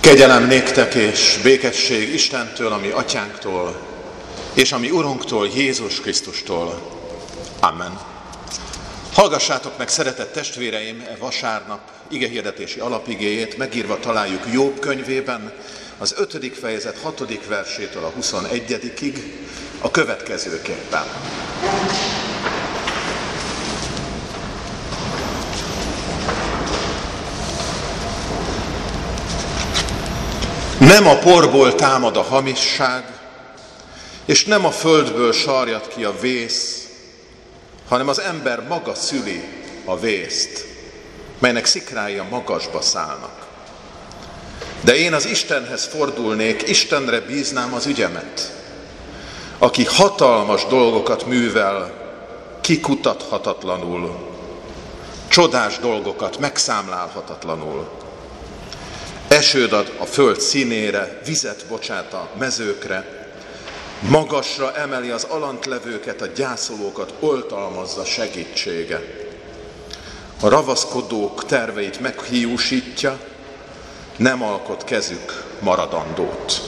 Kegyelem néktek és békesség Istentől, ami atyánktól, és ami Urunktól, Jézus Krisztustól. Amen. Hallgassátok meg, szeretett testvéreim, e vasárnap igehirdetési alapigéjét megírva találjuk Jobb könyvében, az 5. fejezet 6. versétől a 21 a következőképpen. Nem a porból támad a hamisság, és nem a földből sarjad ki a vész, hanem az ember maga szüli a vészt, melynek szikrája magasba szállnak. De én az Istenhez fordulnék, Istenre bíznám az ügyemet, aki hatalmas dolgokat művel, kikutathatatlanul, csodás dolgokat megszámlálhatatlanul. Esőd ad a föld színére, vizet bocsát a mezőkre, magasra emeli az alantlevőket, a gyászolókat oltalmazza segítsége. A ravaszkodók terveit meghiúsítja, nem alkot kezük maradandót.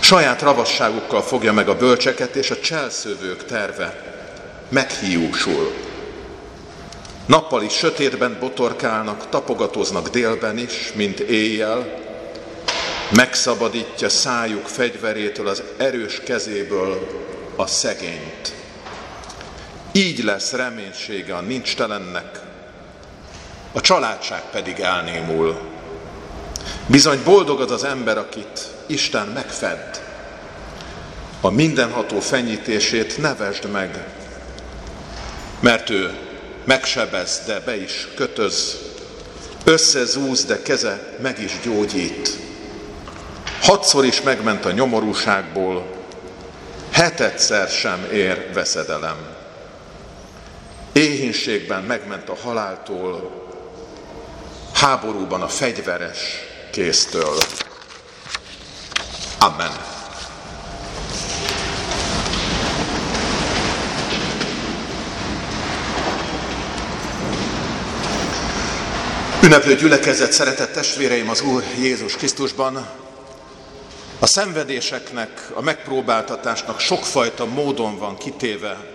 Saját ravasságukkal fogja meg a bölcseket, és a cselszövők terve meghiúsul. Nappal is sötétben botorkálnak, tapogatóznak délben is, mint éjjel, megszabadítja szájuk fegyverétől az erős kezéből a szegényt. Így lesz reménysége a nincstelennek, a családság pedig elnémul. Bizony boldog az az ember, akit Isten megfed. A mindenható fenyítését nevesd meg, mert ő megsebez, de be is kötöz, összezúz, de keze meg is gyógyít. Hatszor is megment a nyomorúságból, hetedszer sem ér veszedelem. Éhínségben megment a haláltól, háborúban a fegyveres kéztől. Amen. Ünneplő gyülekezet, szeretett testvéreim az Úr Jézus Krisztusban, a szenvedéseknek, a megpróbáltatásnak sokfajta módon van kitéve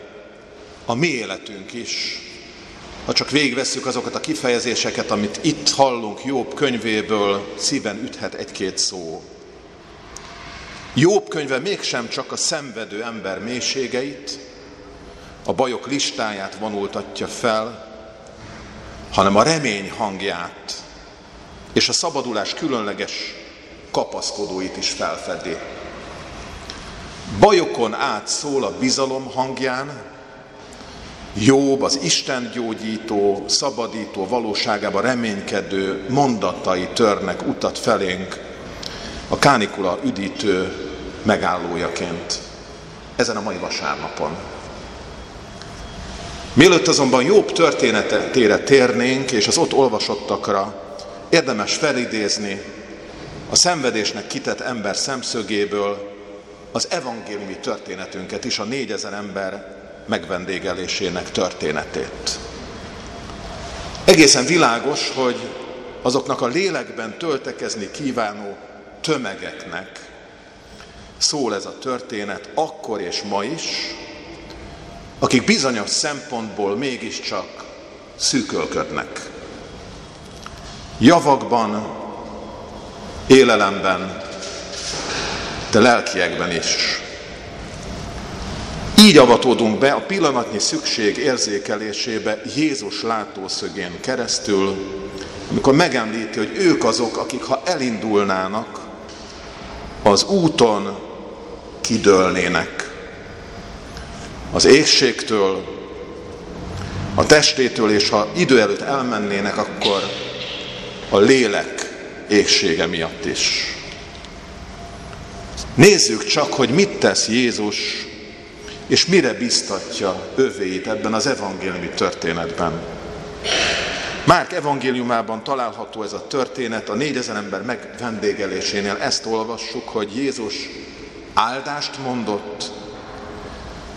a mi életünk is. Ha csak végigvesszük azokat a kifejezéseket, amit itt hallunk Jobb könyvéből, szíven üthet egy-két szó. Jobb könyve mégsem csak a szenvedő ember mélységeit, a bajok listáját vonultatja fel, hanem a remény hangját és a szabadulás különleges kapaszkodóit is felfedi. Bajokon át szól a bizalom hangján, Jobb az Isten gyógyító, szabadító, valóságában reménykedő mondatai törnek utat felénk a kánikula üdítő megállójaként ezen a mai vasárnapon. Mielőtt azonban jobb történetére térnénk, és az ott olvasottakra érdemes felidézni a szenvedésnek kitett ember szemszögéből az evangéliumi történetünket is, a négyezer ember megvendégelésének történetét. Egészen világos, hogy azoknak a lélekben töltekezni kívánó tömegeknek szól ez a történet akkor és ma is, akik bizonyos szempontból mégiscsak szűkölködnek. Javakban, élelemben, de lelkiekben is. Így avatódunk be a pillanatnyi szükség érzékelésébe Jézus látószögén keresztül, amikor megemlíti, hogy ők azok, akik ha elindulnának, az úton kidőlnének az éhségtől, a testétől, és ha idő előtt elmennének, akkor a lélek éhsége miatt is. Nézzük csak, hogy mit tesz Jézus, és mire biztatja övéit ebben az evangéliumi történetben. Márk evangéliumában található ez a történet, a négyezer ember megvendégelésénél ezt olvassuk, hogy Jézus áldást mondott,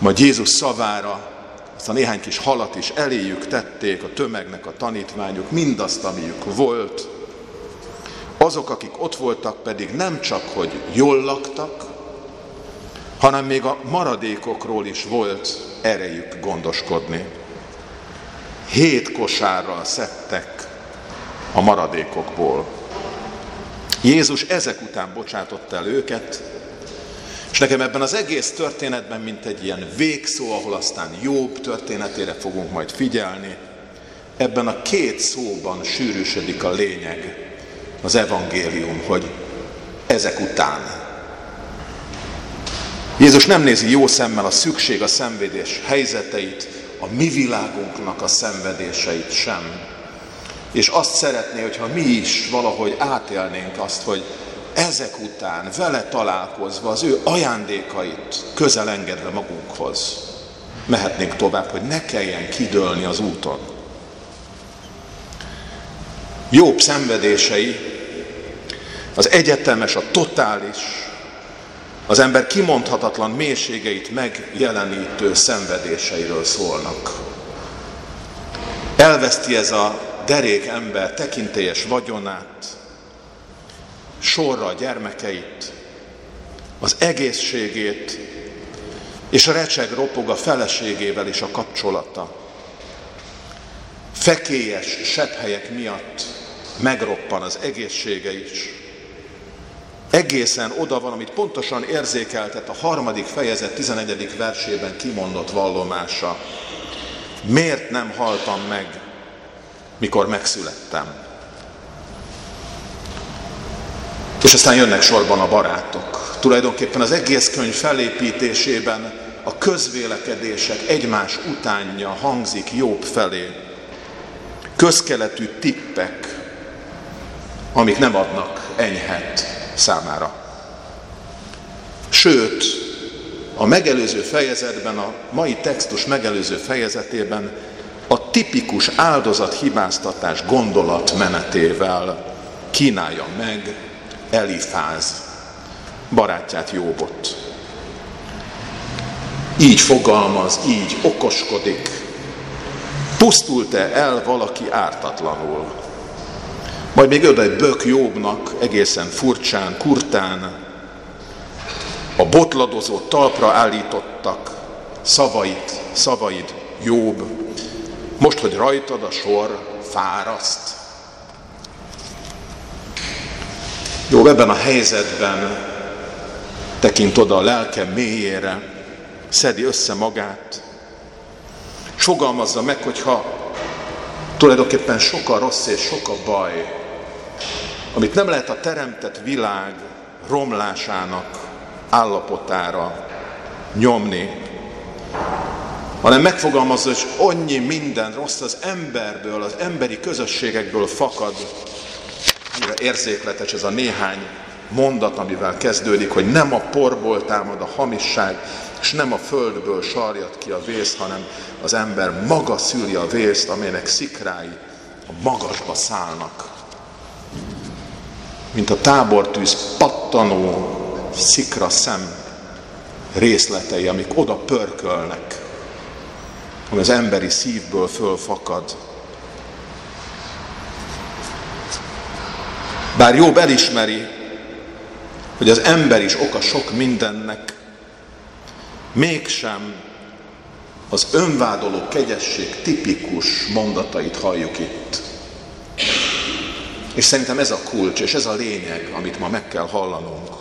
majd Jézus szavára azt néhány kis halat is eléjük tették a tömegnek a tanítványok, mindazt, amiük volt. Azok, akik ott voltak pedig nem csak, hogy jól laktak, hanem még a maradékokról is volt erejük gondoskodni. Hét kosárral szedtek a maradékokból. Jézus ezek után bocsátott el őket, nekem ebben az egész történetben, mint egy ilyen végszó, ahol aztán jobb történetére fogunk majd figyelni, ebben a két szóban sűrűsödik a lényeg, az evangélium, hogy ezek után. Jézus nem nézi jó szemmel a szükség, a szenvedés helyzeteit, a mi világunknak a szenvedéseit sem. És azt szeretné, hogyha mi is valahogy átélnénk azt, hogy ezek után vele találkozva az ő ajándékait közel engedve magunkhoz mehetnénk tovább, hogy ne kelljen kidőlni az úton. Jobb szenvedései az egyetemes, a totális, az ember kimondhatatlan mélységeit megjelenítő szenvedéseiről szólnak. Elveszti ez a derék ember tekintélyes vagyonát, sorra a gyermekeit, az egészségét, és a recseg ropog a feleségével is a kapcsolata. Fekélyes sepphelyek miatt megroppan az egészsége is. Egészen oda van, amit pontosan érzékeltet a harmadik fejezet 11. versében kimondott vallomása. Miért nem haltam meg, mikor megszülettem? És aztán jönnek sorban a barátok. Tulajdonképpen az egész könyv felépítésében a közvélekedések egymás utánja hangzik jobb felé. Közkeletű tippek, amik nem adnak enyhet számára. Sőt, a megelőző fejezetben, a mai textus megelőző fejezetében a tipikus áldozathibáztatás gondolatmenetével kínálja meg Elifáz barátját Jóbot. Így fogalmaz, így okoskodik. Pusztult-e el valaki ártatlanul? Majd még oda egy bök Jobbnak egészen furcsán, kurtán, a botladozó talpra állítottak szavait, szavaid, Jobb. Most, hogy rajtad a sor, fáraszt. Jó, ebben a helyzetben tekint oda a lelke mélyére, szedi össze magát, és fogalmazza meg, hogyha tulajdonképpen sok a rossz és sok a baj, amit nem lehet a teremtett világ romlásának állapotára nyomni, hanem megfogalmazza, hogy annyi minden rossz az emberből, az emberi közösségekből fakad, annyira érzékletes ez a néhány mondat, amivel kezdődik, hogy nem a porból támad a hamisság, és nem a földből sarjad ki a vész, hanem az ember maga szűri a vészt, amelynek szikrái a magasba szállnak. Mint a tábortűz pattanó szikra szem részletei, amik oda pörkölnek, ami az emberi szívből fölfakad. Bár Jobb elismeri, hogy az ember is oka sok mindennek, mégsem az önvádoló kegyesség tipikus mondatait halljuk itt. És szerintem ez a kulcs, és ez a lényeg, amit ma meg kell hallanunk.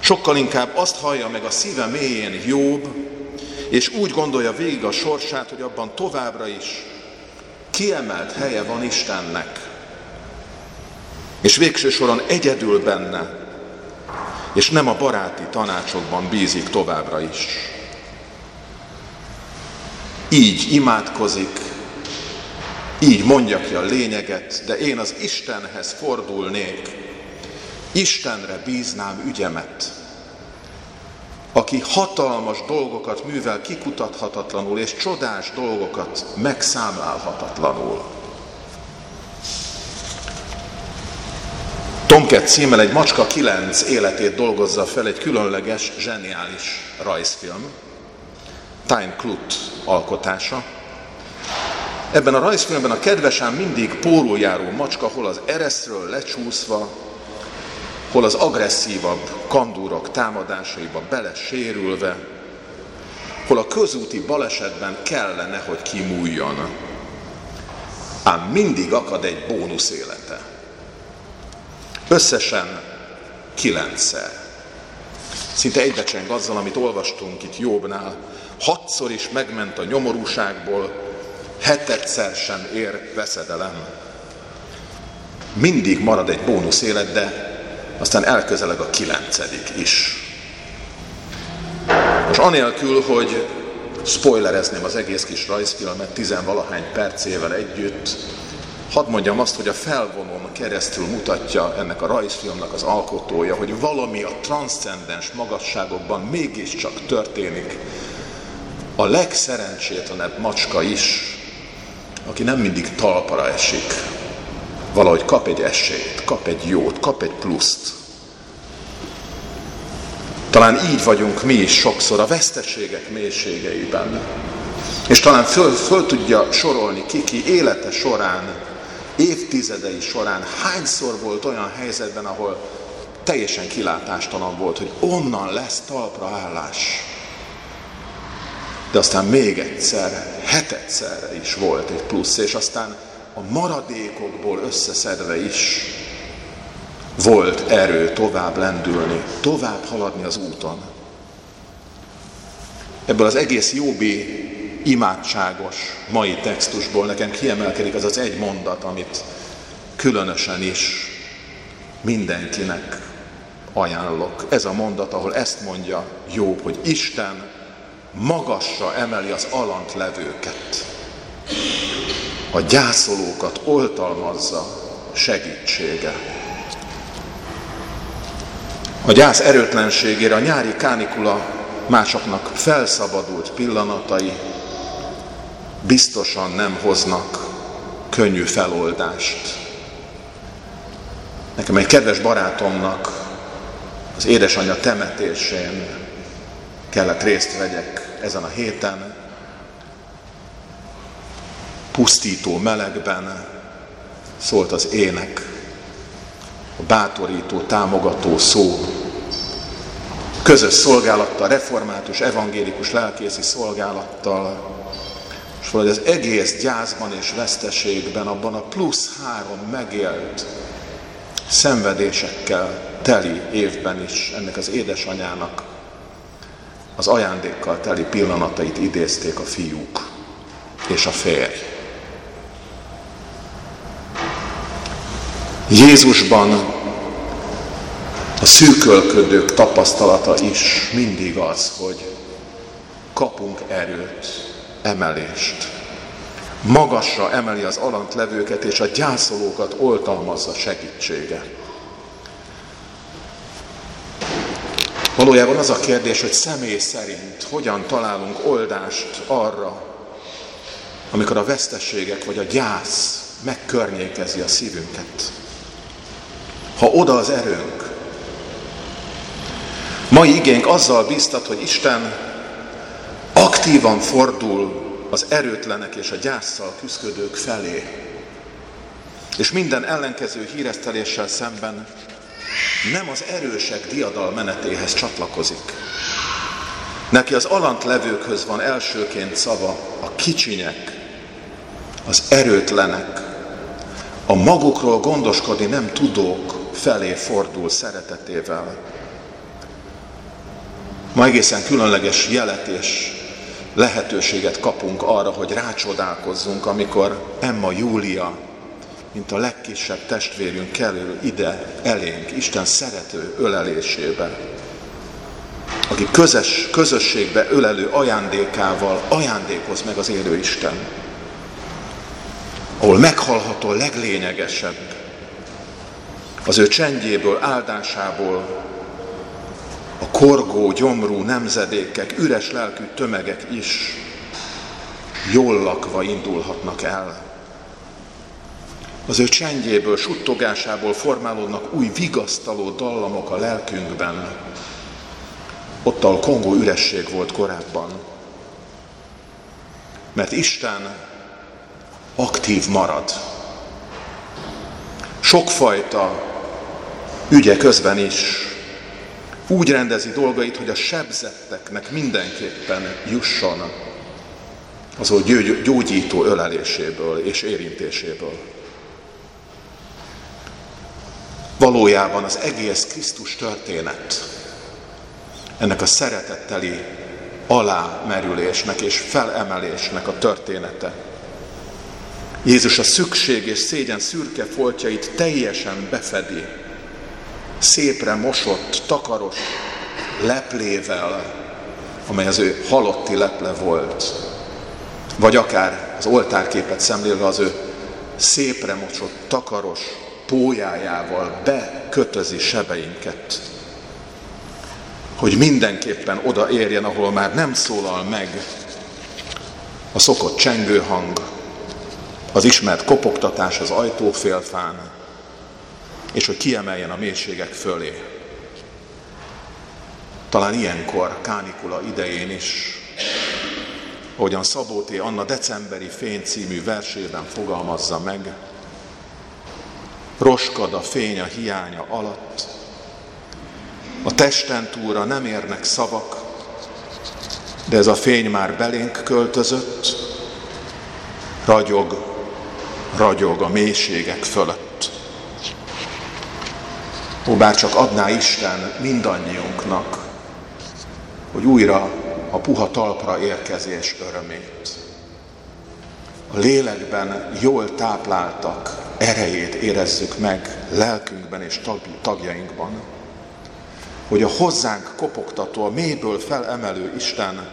Sokkal inkább azt hallja meg a szíve mélyén jobb, és úgy gondolja végig a sorsát, hogy abban továbbra is kiemelt helye van Istennek. És végső soron egyedül benne, és nem a baráti tanácsokban bízik továbbra is. Így imádkozik, így mondja ki a lényeget, de én az Istenhez fordulnék, Istenre bíznám ügyemet, aki hatalmas dolgokat művel kikutathatatlanul, és csodás dolgokat megszámlálhatatlanul. Tomket címmel egy Macska 9 életét dolgozza fel egy különleges, zseniális rajzfilm, Time Klut alkotása. Ebben a rajzfilmben a kedvesen mindig pólójáró macska, hol az ereszről lecsúszva, hol az agresszívabb kandúrok támadásaiba belesérülve, hol a közúti balesetben kellene, hogy kimújjon. Ám mindig akad egy bónusz élete. Összesen kilencszer. Szinte egybecseng azzal, amit olvastunk itt Jobbnál. Hatszor is megment a nyomorúságból, hetedszer sem ér veszedelem. Mindig marad egy bónusz élet, de aztán elközeleg a kilencedik is. Most anélkül, hogy spoilerezném az egész kis rajzfilmet tizenvalahány percével együtt, hadd mondjam azt, hogy a felvonom keresztül mutatja ennek a rajzfilmnek az alkotója, hogy valami a transzcendens magasságokban mégiscsak történik. A legszerencsétlenebb macska is, aki nem mindig talpara esik, valahogy kap egy esélyt, kap egy jót, kap egy pluszt. Talán így vagyunk mi is sokszor a veszteségek mélységeiben. És talán föl, föl tudja sorolni kiki élete során, évtizedei során hányszor volt olyan helyzetben, ahol teljesen kilátástalan volt, hogy onnan lesz talpra állás. De aztán még egyszer, hetedszerre is volt egy plusz, és aztán a maradékokból összeszedve is volt erő tovább lendülni, tovább haladni az úton. Ebből az egész Jóbi imádságos mai textusból nekem kiemelkedik az az egy mondat, amit különösen is mindenkinek ajánlok. Ez a mondat, ahol ezt mondja Jobb, hogy Isten magasra emeli az alant levőket. A gyászolókat oltalmazza segítsége. A gyász erőtlenségére a nyári kánikula másoknak felszabadult pillanatai biztosan nem hoznak könnyű feloldást. Nekem egy kedves barátomnak az édesanyja temetésén kellett részt vegyek ezen a héten, pusztító melegben szólt az ének, a bátorító, támogató szó, közös szolgálattal, református, evangélikus, lelkészi szolgálattal, és valahogy az egész gyászban és veszteségben, abban a plusz három megélt szenvedésekkel teli évben is ennek az édesanyának az ajándékkal teli pillanatait idézték a fiúk és a férj. Jézusban a szűkölködők tapasztalata is mindig az, hogy kapunk erőt, emelést. Magasra emeli az alant levőket, és a gyászolókat oltalmazza segítsége. Valójában az a kérdés, hogy személy szerint hogyan találunk oldást arra, amikor a veszteségek vagy a gyász megkörnyékezi a szívünket. Ha oda az erőnk, mai igénk azzal biztat, hogy Isten aktívan fordul az erőtlenek és a gyászsal küzdködők felé, és minden ellenkező híreszteléssel szemben nem az erősek diadal menetéhez csatlakozik. Neki az alant levőkhöz van elsőként szava a kicsinyek, az erőtlenek, a magukról gondoskodni nem tudók felé fordul szeretetével. Ma egészen különleges jelet és lehetőséget kapunk arra, hogy rácsodálkozzunk, amikor Emma Júlia, mint a legkisebb testvérünk kerül ide elénk, Isten szerető ölelésébe, aki közös, közösségbe ölelő ajándékával ajándékoz meg az élő Isten, ahol meghalható leglényegesebb, az ő csendjéből, áldásából, a korgó, gyomrú nemzedékek, üres lelkű tömegek is jól lakva indulhatnak el. Az ő csendjéből, suttogásából formálódnak új vigasztaló dallamok a lelkünkben. Ott, a Kongó üresség volt korábban. Mert Isten aktív marad. Sokfajta ügye közben is úgy rendezi dolgait, hogy a sebzetteknek mindenképpen jusson az ő gyógyító öleléséből és érintéséből. Valójában az egész Krisztus történet ennek a szeretetteli alámerülésnek és felemelésnek a története. Jézus a szükség és szégyen szürke foltjait teljesen befedi, szépre mosott, takaros leplével, amely az ő halotti leple volt, vagy akár az oltárképet szemlélve az ő szépre mosott, takaros pójájával bekötözi sebeinket, hogy mindenképpen odaérjen, ahol már nem szólal meg a szokott csengőhang, az ismert kopogtatás az ajtófélfán, és hogy kiemeljen a mélységek fölé. Talán ilyenkor, kánikula idején is, ahogyan Szabóté Anna decemberi fény című versében fogalmazza meg, roskad a fény a hiánya alatt, a testen túlra nem érnek szavak, de ez a fény már belénk költözött, ragyog, ragyog a mélységek fölött. Ó, bár csak adná Isten mindannyiunknak, hogy újra a puha talpra érkezés örömét. A lélekben jól tápláltak erejét érezzük meg lelkünkben és tagjainkban hogy a hozzánk kopogtató, a mélyből felemelő Isten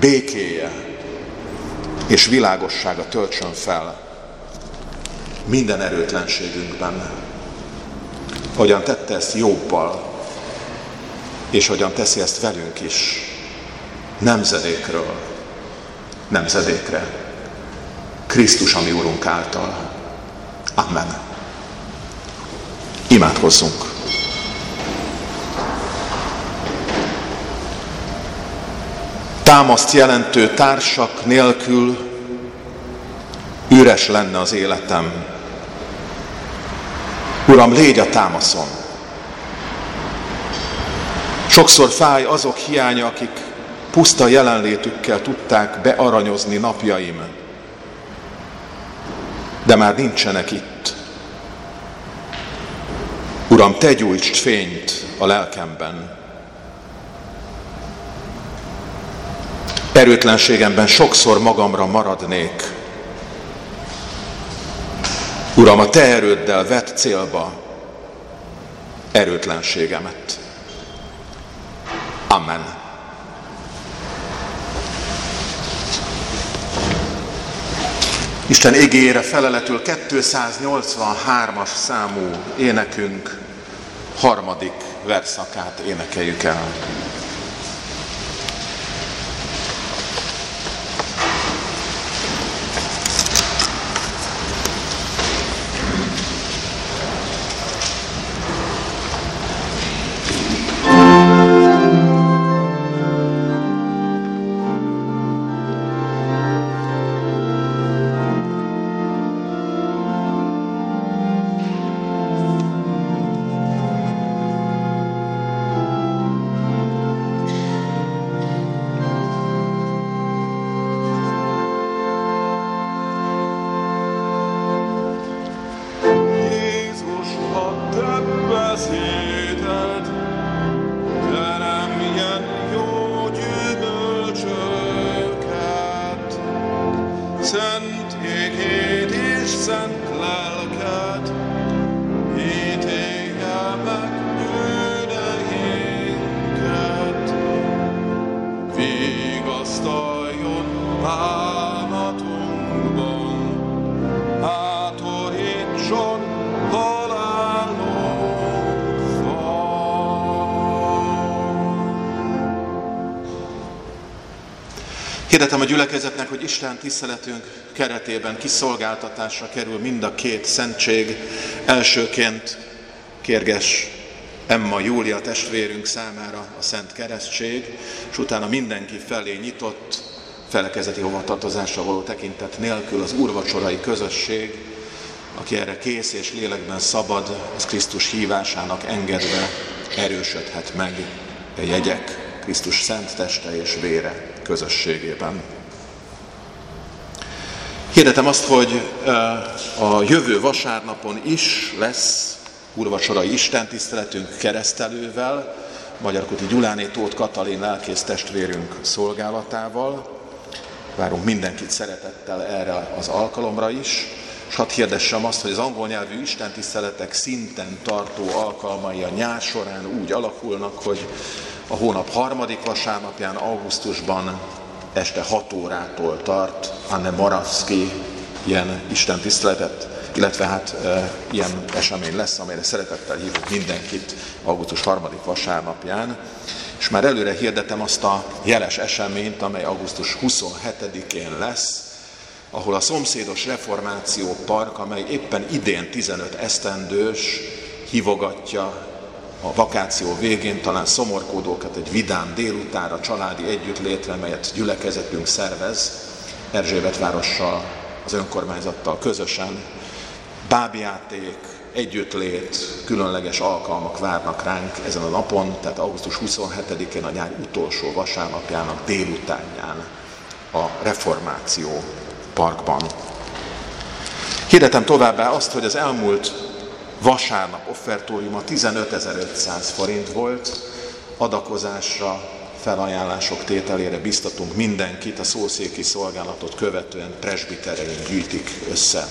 békéje és világossága töltsön fel minden erőtlenségünkben. Hogyan tette ezt jobbal, és hogyan teszi ezt velünk is, nemzedékről, nemzedékre, Krisztus, ami Urunk által. Amen. Imádkozzunk! támaszt jelentő társak nélkül üres lenne az életem. Uram, légy a támaszom. Sokszor fáj azok hiánya, akik puszta jelenlétükkel tudták bearanyozni napjaim, de már nincsenek itt. Uram, te gyújtsd fényt a lelkemben, Erőtlenségemben sokszor magamra maradnék. Uram, a Te erőddel vett célba erőtlenségemet. Amen. Isten égére feleletül 283-as számú énekünk harmadik verszakát énekeljük el. turn Hirdetem a gyülekezetnek, hogy Isten tiszteletünk keretében kiszolgáltatásra kerül mind a két szentség. Elsőként kérges Emma Júlia testvérünk számára a Szent Keresztség, és utána mindenki felé nyitott, felekezeti hovatartozásra való tekintet nélkül az úrvacsorai közösség, aki erre kész és lélekben szabad, az Krisztus hívásának engedve erősödhet meg a jegyek Krisztus szent teste és vére közösségében. Hirdetem azt, hogy a jövő vasárnapon is lesz úrvacsorai istentiszteletünk keresztelővel, Magyarkuti Gyuláné Tóth Katalin lelkész testvérünk szolgálatával. Várunk mindenkit szeretettel erre az alkalomra is, és hadd hirdessem azt, hogy az angol nyelvű istentiszteletek szinten tartó alkalmai a nyár során úgy alakulnak, hogy a hónap harmadik vasárnapján, augusztusban este 6 órától tart Anne Moravski ilyen istentiszteletet, illetve hát e, ilyen esemény lesz, amelyre szeretettel hívunk mindenkit augusztus harmadik vasárnapján. És már előre hirdetem azt a jeles eseményt, amely augusztus 27-én lesz, ahol a szomszédos reformáció park, amely éppen idén 15 esztendős, hívogatja a vakáció végén talán szomorkódókat egy vidám délutára, családi együttlétre, melyet gyülekezetünk szervez, Erzsébet várossal, az önkormányzattal közösen. Bábjáték, együttlét, különleges alkalmak várnak ránk ezen a napon, tehát augusztus 27-én a nyár utolsó vasárnapjának délutánján a reformáció parkban. Hirdetem továbbá azt, hogy az elmúlt vasárnap offertóriuma 15.500 forint volt, adakozásra, felajánlások tételére biztatunk mindenkit, a szószéki szolgálatot követően presbitereink gyűjtik össze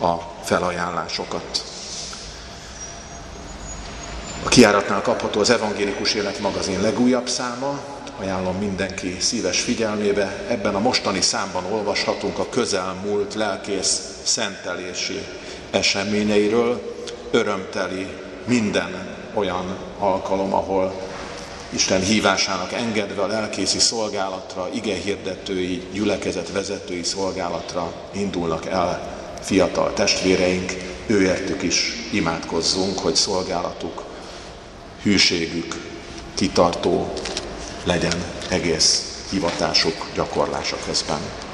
a felajánlásokat. A kiáratnál kapható az Evangélikus Élet magazin legújabb száma, ajánlom mindenki szíves figyelmébe. Ebben a mostani számban olvashatunk a közelmúlt lelkész szentelési eseményeiről, örömteli minden olyan alkalom, ahol Isten hívásának engedve a lelkészi szolgálatra, igehirdetői, gyülekezet vezetői szolgálatra indulnak el fiatal testvéreink, őértük is imádkozzunk, hogy szolgálatuk, hűségük kitartó legyen egész hivatásuk gyakorlása közben.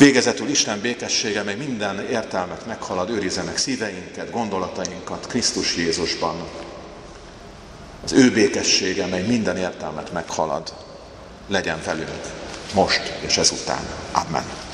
Végezetül Isten békessége, mely minden értelmet meghalad, őrizze meg szíveinket, gondolatainkat Krisztus Jézusban. Az ő békessége, mely minden értelmet meghalad, legyen velünk most és ezután. Amen.